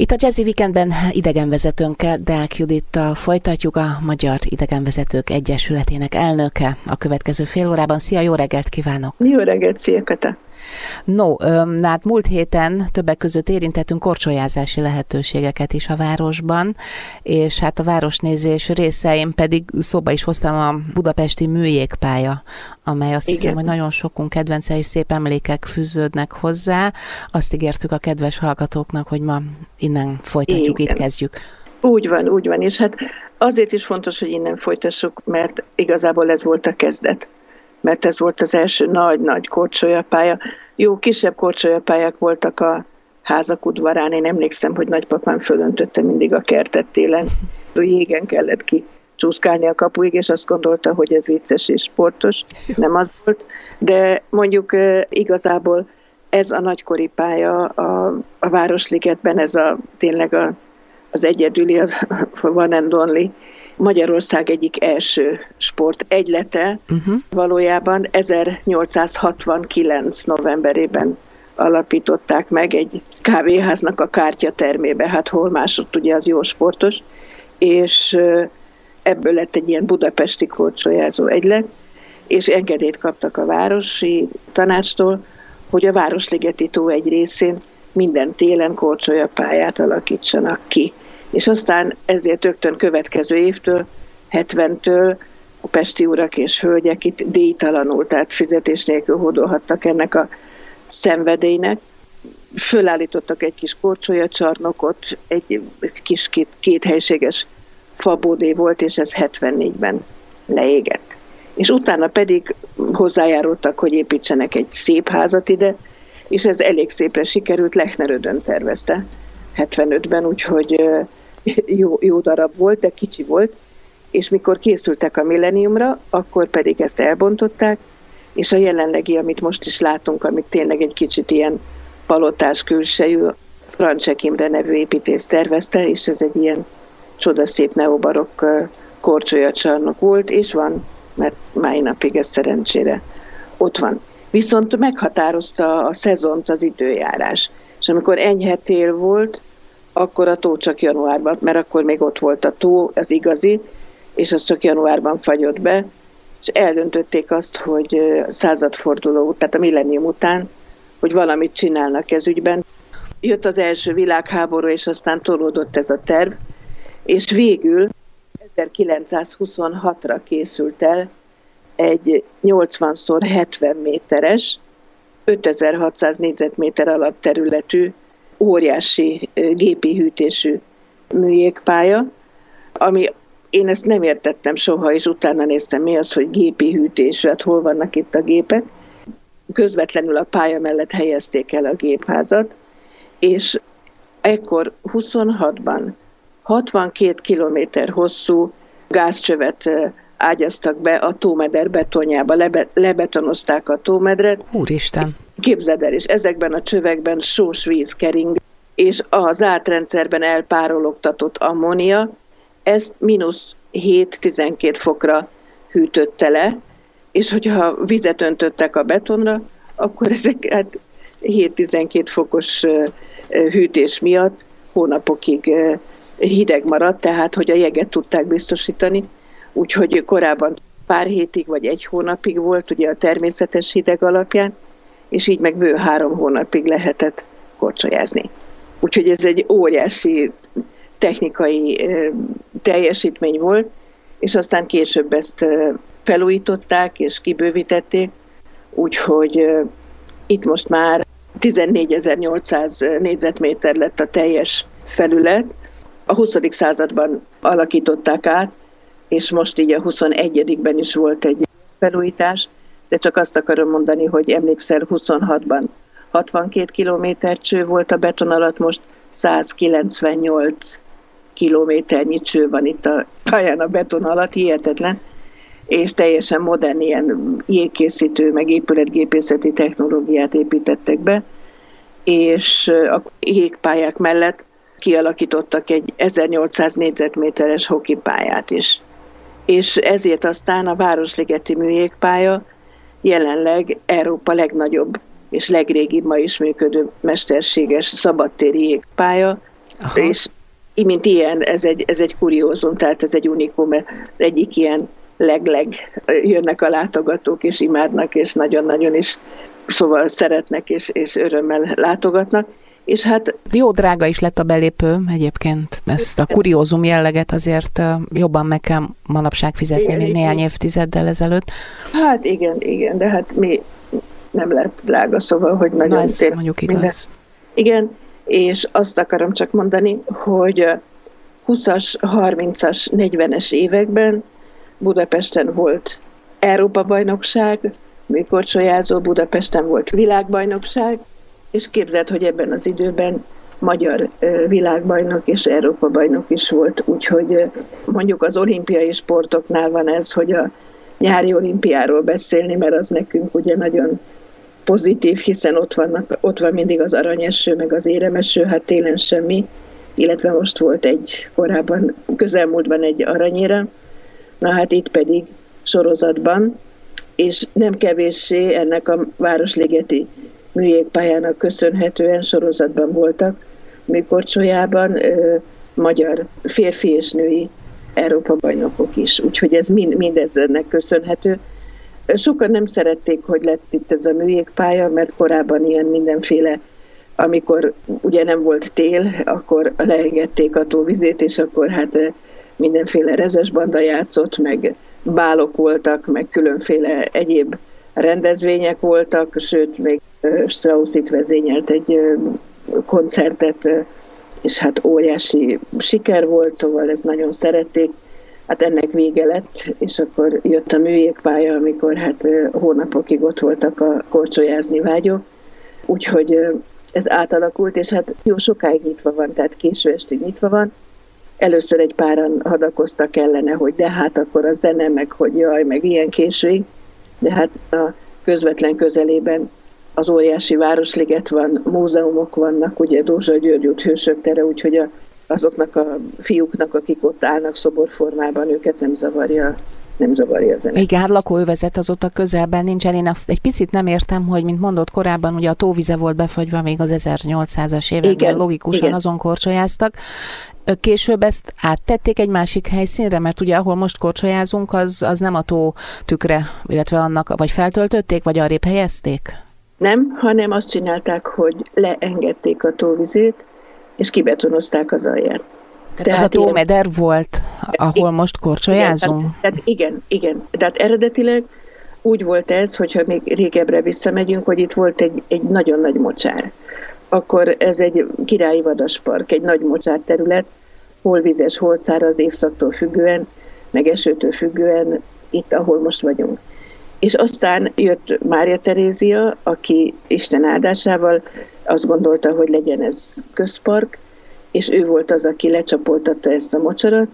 Itt a Jazzy Weekendben idegenvezetőnkkel, Deák Judittal folytatjuk a Magyar Idegenvezetők Egyesületének elnöke a következő fél órában. Szia, jó reggelt kívánok! Jó reggelt, szia Kata! No, hát múlt héten többek között érintettünk korcsolyázási lehetőségeket is a városban, és hát a városnézés részeim pedig szóba is hoztam a budapesti műjégpálya, amely azt Igen. hiszem, hogy nagyon sokunk kedvence és szép emlékek fűződnek hozzá. Azt ígértük a kedves hallgatóknak, hogy ma innen folytatjuk, Igen. itt kezdjük. Úgy van, úgy van, és hát azért is fontos, hogy innen folytassuk, mert igazából ez volt a kezdet mert ez volt az első nagy-nagy korcsolyapálya. Jó, kisebb korcsolyapályák voltak a házak udvarán. Én emlékszem, hogy nagypapám fölöntötte mindig a kertet télen. Jégen kellett ki csúszkálni a kapuig, és azt gondolta, hogy ez vicces és sportos. Nem az volt. De mondjuk igazából ez a nagykori pálya a, a Városligetben, ez a tényleg a, az egyedüli, az one and only Magyarország egyik első sport egylete. Uh-huh. valójában 1869 novemberében alapították meg egy kávéháznak a kártya termébe, hát hol másott ugye az jó sportos, és ebből lett egy ilyen budapesti korcsolyázó egylet, és engedélyt kaptak a városi tanácstól, hogy a Városligeti tó egy részén minden télen korcsolyapályát alakítsanak ki és aztán ezért rögtön következő évtől, 70-től a pesti urak és hölgyek itt díjtalanul, tehát fizetés nélkül hódolhattak ennek a szenvedélynek. Fölállítottak egy kis korcsolyacsarnokot, egy, egy kis két, kéthelységes fabódé volt, és ez 74-ben leégett. És utána pedig hozzájárultak, hogy építsenek egy szép házat ide, és ez elég szépre sikerült, Lechner Ödön tervezte 75-ben, úgyhogy jó, jó darab volt, de kicsi volt, és mikor készültek a milleniumra, akkor pedig ezt elbontották, és a jelenlegi, amit most is látunk, amit tényleg egy kicsit ilyen palotás külsejű, Francsek Imre nevű építész tervezte, és ez egy ilyen csodaszép neobarokk korcsolyacsarnok volt, és van, mert mai napig ez szerencsére ott van. Viszont meghatározta a szezont az időjárás. És amikor enyhe tél volt, akkor a tó csak januárban, mert akkor még ott volt a tó, az igazi, és az csak januárban fagyott be, és eldöntötték azt, hogy századforduló, tehát a millennium után, hogy valamit csinálnak ez ügyben. Jött az első világháború, és aztán tolódott ez a terv, és végül 1926-ra készült el egy 80x70 méteres, 5600 négyzetméter alapterületű óriási gépi hűtésű műjégpálya, ami én ezt nem értettem soha, és utána néztem, mi az, hogy gépi hűtés, hát hol vannak itt a gépek. Közvetlenül a pálya mellett helyezték el a gépházat, és ekkor 26-ban 62 kilométer hosszú gázcsövet ágyaztak be a tómeder betonjába, lebe, lebetonozták a tómedret. Úristen! Képzeld el, és ezekben a csövekben sós víz kering, és az átrendszerben elpárologtatott ammónia, ezt mínusz 7-12 fokra hűtötte le, és hogyha vizet öntöttek a betonra, akkor ezek hát 7-12 fokos hűtés miatt hónapokig hideg maradt, tehát hogy a jeget tudták biztosítani, úgyhogy korábban pár hétig vagy egy hónapig volt ugye a természetes hideg alapján, és így meg bő három hónapig lehetett korcsolyázni. Úgyhogy ez egy óriási technikai teljesítmény volt, és aztán később ezt felújították és kibővítették, úgyhogy itt most már 14.800 négyzetméter lett a teljes felület. A 20. században alakították át, és most így a 21-ben is volt egy felújítás, de csak azt akarom mondani, hogy emlékszel 26-ban 62 kilométer cső volt a beton alatt, most 198 kilométernyi cső van itt a pályán a beton alatt, hihetetlen, és teljesen modern ilyen jégkészítő, meg épületgépészeti technológiát építettek be, és a jégpályák mellett kialakítottak egy 1800 négyzetméteres hokipályát is. És ezért aztán a Városligeti műjégpálya jelenleg Európa legnagyobb és legrégibb ma is működő mesterséges szabadtéri jégpálya, Aha. És mint ilyen, ez egy, ez egy kuriózum, tehát ez egy unikum, az egyik ilyen leg-leg jönnek a látogatók, és imádnak, és nagyon-nagyon is szóval szeretnek, és, és örömmel látogatnak. És hát... Jó drága is lett a belépő egyébként. Ezt a kuriózum jelleget azért jobban meg kell manapság fizetni, igen, mint néhány évtizeddel ezelőtt. Hát igen, igen, de hát mi nem lett drága, szóval, hogy nagyon... Na ez mondjuk igaz. Minden. Igen, és azt akarom csak mondani, hogy 20-as, 30-as, 40-es években Budapesten volt Európa-bajnokság, műkorcsolyázó, Budapesten volt világbajnokság, és képzeld, hogy ebben az időben magyar világbajnok és Európa-bajnok is volt, úgyhogy mondjuk az olimpiai sportoknál van ez, hogy a nyári olimpiáról beszélni, mert az nekünk ugye nagyon pozitív, hiszen ott, vannak, ott van mindig az aranyeső, meg az éremeső, hát télen semmi, illetve most volt egy korábban, közelmúltban egy aranyére, na hát itt pedig sorozatban, és nem kevéssé ennek a Városligeti műjégpályának köszönhetően sorozatban voltak műkorcsolyában magyar férfi és női Európa bajnokok is. Úgyhogy ez mind, mindez ennek köszönhető. Sokan nem szerették, hogy lett itt ez a műjégpálya, mert korábban ilyen mindenféle, amikor ugye nem volt tél, akkor leengedték a tóvizét, és akkor hát mindenféle rezes banda játszott, meg bálok voltak, meg különféle egyéb rendezvények voltak, sőt, még Strauss itt vezényelt egy koncertet, és hát óriási siker volt, szóval ez nagyon szerették. Hát ennek vége lett, és akkor jött a műjégpálya, amikor hát hónapokig ott voltak a korcsolyázni vágyók. Úgyhogy ez átalakult, és hát jó sokáig nyitva van, tehát késő estig nyitva van. Először egy páran hadakoztak ellene, hogy de hát akkor a zene, meg hogy jaj, meg ilyen későig de hát a közvetlen közelében az óriási városliget van, múzeumok vannak, ugye Dózsa György út hősök tere, úgyhogy a, azoknak a fiúknak, akik ott állnak szoborformában, őket nem zavarja nem zavarja a zene. Igen, hát lakóövezet az ott a közelben nincsen. Én azt egy picit nem értem, hogy, mint mondott korábban, ugye a tóvize volt befagyva még az 1800-as években, igen, logikusan igen. azon korcsolyáztak. Később ezt áttették egy másik helyszínre, mert ugye ahol most korcsolyázunk, az, az nem a tó tükre, illetve annak, vagy feltöltötték, vagy arrébb helyezték? Nem, hanem azt csinálták, hogy leengedték a tóvizét, és kibetonozták az alját. Tehát, tehát az a tómeder ilyen, volt, ahol most korcsolyázunk? Igen, tehát, tehát igen, igen. Tehát eredetileg úgy volt ez, hogyha még régebbre visszamegyünk, hogy itt volt egy, egy nagyon nagy mocsár. Akkor ez egy királyi vadaspark, egy nagy mocsár terület, hol vizes, hol száraz évszaktól függően, meg esőtől függően, itt, ahol most vagyunk. És aztán jött Mária Terézia, aki Isten áldásával azt gondolta, hogy legyen ez közpark, és ő volt az, aki lecsapoltatta ezt a mocsarat,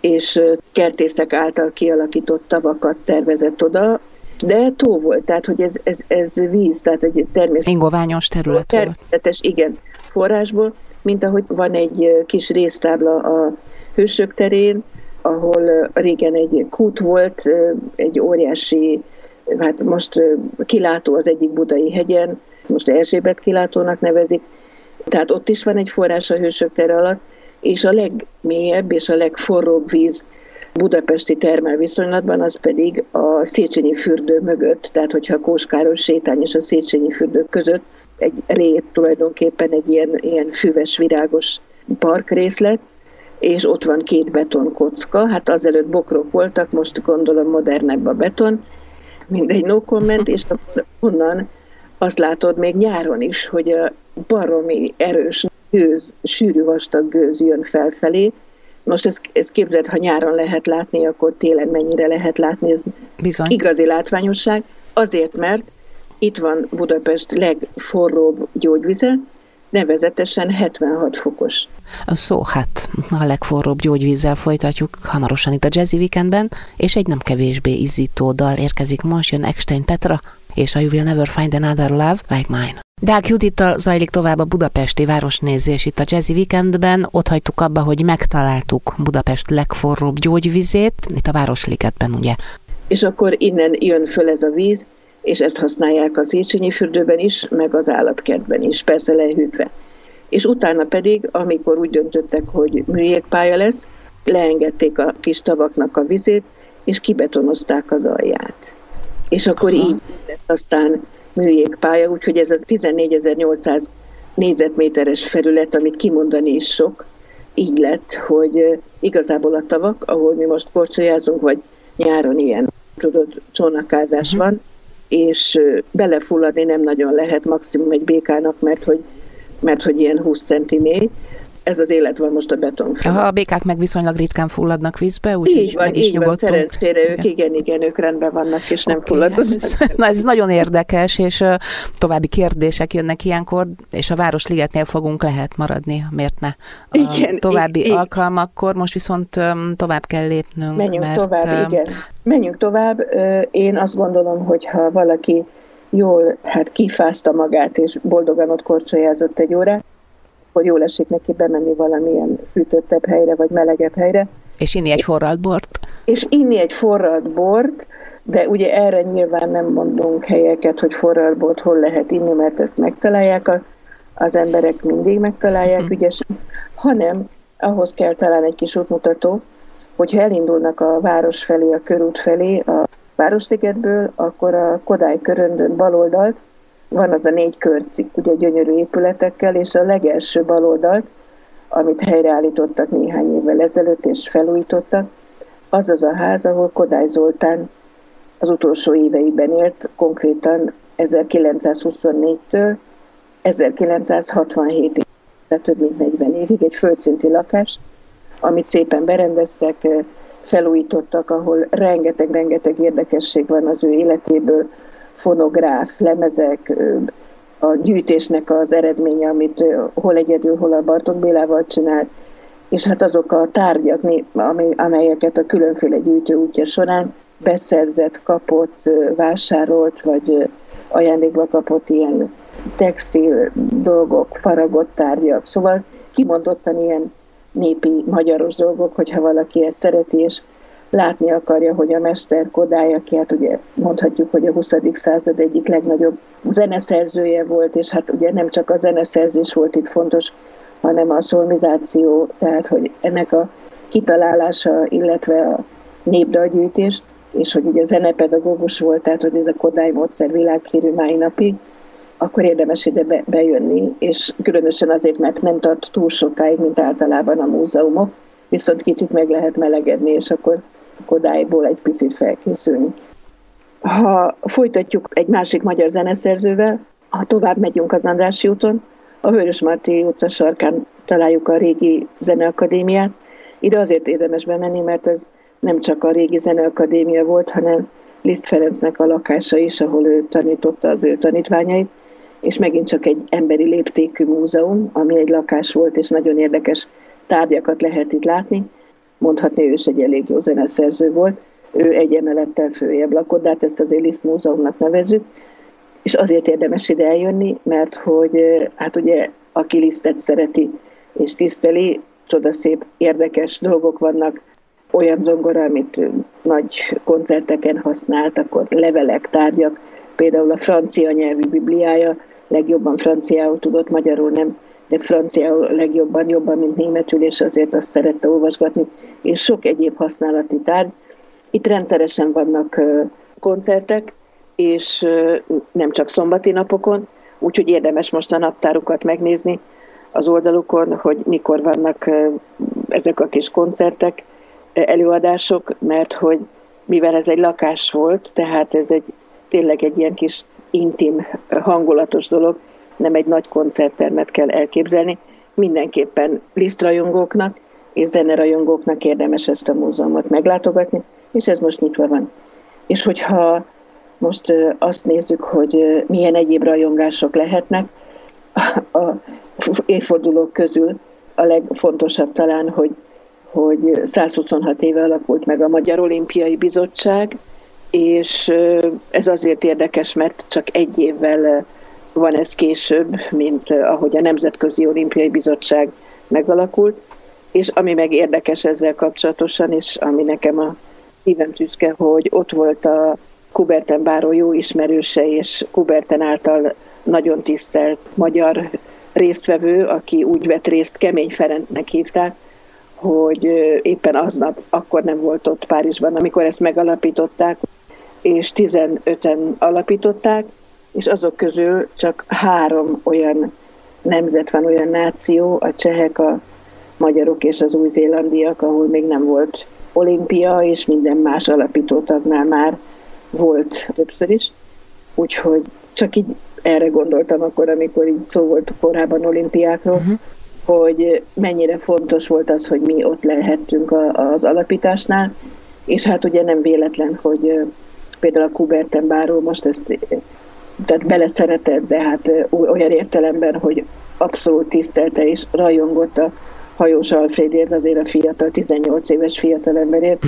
és kertészek által kialakított tavakat tervezett oda, de tó volt, tehát hogy ez, ez, ez víz, tehát egy természetes... Ingoványos terület Természetes, igen, forrásból, mint ahogy van egy kis résztábla a Hősök terén, ahol régen egy kút volt, egy óriási, hát most kilátó az egyik budai hegyen, most Erzsébet kilátónak nevezik, tehát ott is van egy forrás a hősök tere alatt, és a legmélyebb és a legforróbb víz budapesti termelviszonylatban az pedig a Széchenyi fürdő mögött, tehát hogyha Kóskáros sétány és a Széchenyi fürdő között egy rét tulajdonképpen egy ilyen, ilyen füves, virágos parkrészlet, és ott van két betonkocka, hát azelőtt bokrok voltak, most gondolom modernebb a beton, mindegy no comment, és onnan azt látod még nyáron is, hogy a baromi erős gőz, sűrű vastag gőz jön felfelé. Most ezt, ezt képzeld, ha nyáron lehet látni, akkor télen mennyire lehet látni, ez Bizony. igazi látványosság. Azért, mert itt van Budapest legforróbb gyógyvize, nevezetesen 76 fokos. A szó, hát a legforróbb gyógyvízzel folytatjuk hamarosan itt a Jazzy Weekendben, és egy nem kevésbé izzító dal érkezik most, jön Eckstein Petra, és a You Will Never Find Another Love Like Mine. Dák Judittal zajlik tovább a budapesti városnézés itt a Jazzy Weekendben. Ott hagytuk abba, hogy megtaláltuk Budapest legforróbb gyógyvizét, itt a Városligetben, ugye? És akkor innen jön föl ez a víz, és ezt használják az Échenyi fürdőben is, meg az állatkertben is, persze lehűtve. és utána pedig, amikor úgy döntöttek, hogy műjégpálya lesz, leengedték a kis tavaknak a vizét, és kibetonozták az alját. És akkor Aha. így lett aztán műjégpálya, úgyhogy ez az 14.800 négyzetméteres felület, amit kimondani is sok, így lett, hogy igazából a tavak, ahol mi most korcsolyázunk, vagy nyáron ilyen tudod, csónakázás uh-huh. van, és belefulladni nem nagyon lehet, maximum egy békának, mert hogy, mert hogy ilyen 20 centi mély, ez az élet van most a beton. Aha, a békák meg viszonylag ritkán fulladnak vízbe, úgyhogy így van, meg is így van, szerencsére ők igen, igen, ők rendben vannak, és nem okay, fulladnak. Ez, na ez nagyon érdekes, és uh, további kérdések jönnek ilyenkor, és a Városligetnél fogunk lehet maradni, miért ne? A igen, további így, alkalmakkor, most viszont um, tovább kell lépnünk. Menjünk mert, tovább, um, igen. Menjünk tovább. Én azt gondolom, hogy ha valaki jól hát kifázta magát, és boldogan ott korcsolyázott egy órát, akkor jól esik neki bemenni valamilyen fűtöttebb helyre, vagy melegebb helyre. És inni egy forralt bort. És inni egy forralt bort, de ugye erre nyilván nem mondunk helyeket, hogy forralt bort hol lehet inni, mert ezt megtalálják a, az emberek, mindig megtalálják uh-huh. ügyesen, hanem ahhoz kell talán egy kis útmutató, hogyha elindulnak a város felé, a körút felé, a Városligetből, akkor a Kodály köröndön baloldalt van az a négy körcik, ugye gyönyörű épületekkel, és a legelső baloldalt, amit helyreállítottak néhány évvel ezelőtt, és felújítottak, az az a ház, ahol Kodály Zoltán az utolsó éveiben élt, konkrétan 1924-től 1967-ig, tehát több mint 40 évig, egy földszinti lakás, amit szépen berendeztek, felújítottak, ahol rengeteg-rengeteg érdekesség van az ő életéből, fonográf, lemezek, a gyűjtésnek az eredménye, amit hol egyedül, hol a Bartók Bélával csinált, és hát azok a tárgyak, amelyeket a különféle gyűjtő útja során beszerzett, kapott, vásárolt, vagy ajándékba kapott ilyen textil dolgok, faragott tárgyak. Szóval kimondottan ilyen népi magyaros dolgok, hogyha valaki ezt szereti, és látni akarja, hogy a mester Kodály, aki hát ugye mondhatjuk, hogy a 20. század egyik legnagyobb zeneszerzője volt, és hát ugye nem csak a zeneszerzés volt itt fontos, hanem a szolmizáció, tehát hogy ennek a kitalálása, illetve a népdalgyűjtés, és hogy ugye zenepedagógus volt, tehát hogy ez a Kodály módszer világhírű mai napig, akkor érdemes ide be, bejönni, és különösen azért, mert nem tart túl sokáig, mint általában a múzeumok, viszont kicsit meg lehet melegedni, és akkor Kodályból egy picit felkészülni. Ha folytatjuk egy másik magyar zeneszerzővel, ha tovább megyünk az Andrássy úton, a Vörös Marti utca sarkán találjuk a régi zeneakadémiát. Ide azért érdemes bemenni, mert ez nem csak a régi zeneakadémia volt, hanem Liszt Ferencnek a lakása is, ahol ő tanította az ő tanítványait, és megint csak egy emberi léptékű múzeum, ami egy lakás volt, és nagyon érdekes tárgyakat lehet itt látni mondhatni, ő is egy elég jó zeneszerző volt, ő egy emelettel följebb lakott, de hát ezt az Liszt Múzeumnak nevezük, és azért érdemes ide eljönni, mert hogy hát ugye aki Lisztet szereti és tiszteli, csodaszép, érdekes dolgok vannak, olyan zongora, amit nagy koncerteken használt, akkor levelek, tárgyak, például a francia nyelvű bibliája, legjobban franciául tudott, magyarul nem? De franciául legjobban, jobban, mint németül, és azért azt szerette olvasgatni, és sok egyéb használati tárgy. Itt rendszeresen vannak koncertek, és nem csak szombati napokon, úgyhogy érdemes most a naptárukat megnézni az oldalukon, hogy mikor vannak ezek a kis koncertek, előadások, mert hogy mivel ez egy lakás volt, tehát ez egy tényleg egy ilyen kis intim, hangulatos dolog, nem egy nagy koncerttermet kell elképzelni. Mindenképpen lisztrajongóknak és zenerajongóknak érdemes ezt a múzeumot meglátogatni, és ez most nyitva van. És hogyha most azt nézzük, hogy milyen egyéb rajongások lehetnek, a évfordulók közül a legfontosabb talán, hogy, hogy 126 éve alakult meg a Magyar Olimpiai Bizottság, és ez azért érdekes, mert csak egy évvel van ez később, mint ahogy a Nemzetközi Olimpiai Bizottság megalakult, és ami meg érdekes ezzel kapcsolatosan, és ami nekem a szívem tüzke, hogy ott volt a Kuberten báró jó ismerőse, és Kuberten által nagyon tisztelt magyar résztvevő, aki úgy vett részt, Kemény Ferencnek hívták, hogy éppen aznap akkor nem volt ott Párizsban, amikor ezt megalapították, és 15-en alapították, és azok közül csak három olyan nemzet van, olyan náció, a csehek, a magyarok és az új-zélandiak, ahol még nem volt olimpia, és minden más alapítótagnál már volt többször is. Úgyhogy csak így erre gondoltam akkor, amikor így szó volt korábban olimpiákról, uh-huh. hogy mennyire fontos volt az, hogy mi ott lehettünk az alapításnál, és hát ugye nem véletlen, hogy például a Kuberten báró most ezt tehát beleszeretett, de hát olyan értelemben, hogy abszolút tisztelte és rajongott a Hajós Alfredért, azért a fiatal, 18 éves fiatalemberért,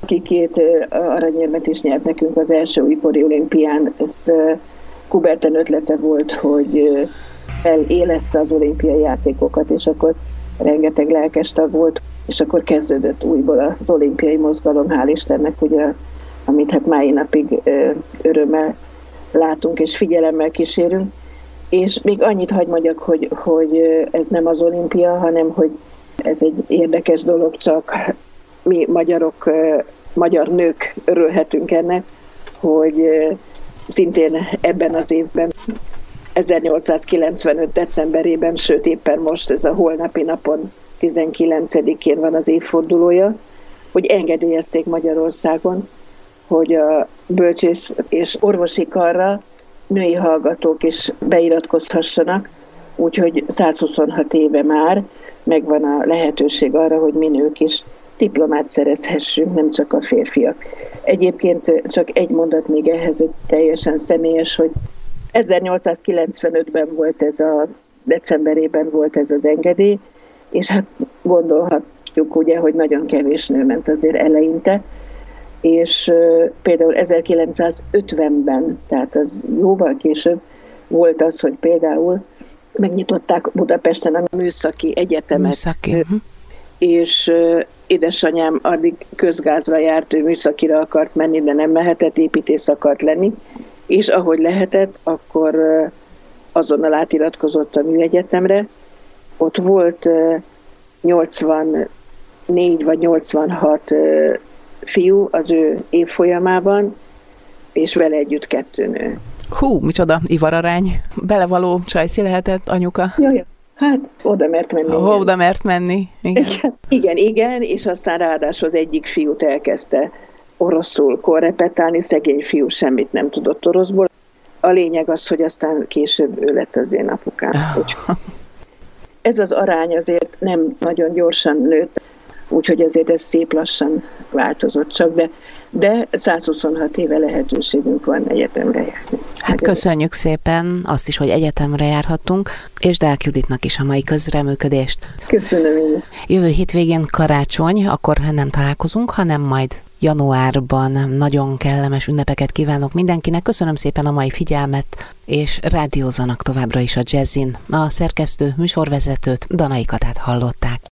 aki két aranyérmet is nyert nekünk az első újkori olimpián. Ezt Kuberten ötlete volt, hogy felélessze az olimpiai játékokat, és akkor rengeteg lelkes tag volt, és akkor kezdődött újból az olimpiai mozgalom, hál' Istennek, ugye, amit hát mai napig örömmel látunk és figyelemmel kísérünk. És még annyit hagy mondjak, hogy, hogy ez nem az olimpia, hanem hogy ez egy érdekes dolog, csak mi magyarok, magyar nők örülhetünk ennek, hogy szintén ebben az évben 1895. decemberében, sőt éppen most ez a holnapi napon 19-én van az évfordulója, hogy engedélyezték Magyarországon, hogy a bölcsész és orvosi karra női hallgatók is beiratkozhassanak, úgyhogy 126 éve már megvan a lehetőség arra, hogy mi nők is diplomát szerezhessünk, nem csak a férfiak. Egyébként csak egy mondat még ehhez, egy teljesen személyes, hogy 1895-ben volt ez a, decemberében volt ez az engedély, és hát gondolhatjuk ugye, hogy nagyon kevés nő ment azért eleinte, és például 1950-ben, tehát az jóval később volt az, hogy például megnyitották Budapesten a műszaki egyetemet. Műszaki. Uh-huh. És édesanyám addig közgázra járt, ő műszakira akart menni, de nem mehetett, építész akart lenni, és ahogy lehetett, akkor azonnal átiratkozott a műegyetemre. Ott volt 84 vagy 86 fiú az ő évfolyamában, és vele együtt kettő nő. Hú, micsoda ivararány. Belevaló csajszi lehetett anyuka. Jaj, Hát oda mert menni. Oh, oda mert menni, igen. igen. Igen, igen, és aztán ráadásul az egyik fiút elkezdte oroszul korrepetálni, szegény fiú semmit nem tudott oroszból. A lényeg az, hogy aztán később ő lett az én apukám. Oh. Ez az arány azért nem nagyon gyorsan nőtt, úgyhogy azért ez szép lassan változott csak, de, de 126 éve lehetőségünk van egyetemre járni. Hát köszönjük szépen azt is, hogy egyetemre járhattunk, és Deák Juditnak is a mai közreműködést. Köszönöm én. Jövő hétvégén karácsony, akkor nem találkozunk, hanem majd januárban nagyon kellemes ünnepeket kívánok mindenkinek. Köszönöm szépen a mai figyelmet, és rádiózanak továbbra is a jazzin. A szerkesztő műsorvezetőt Danai Katát hallották.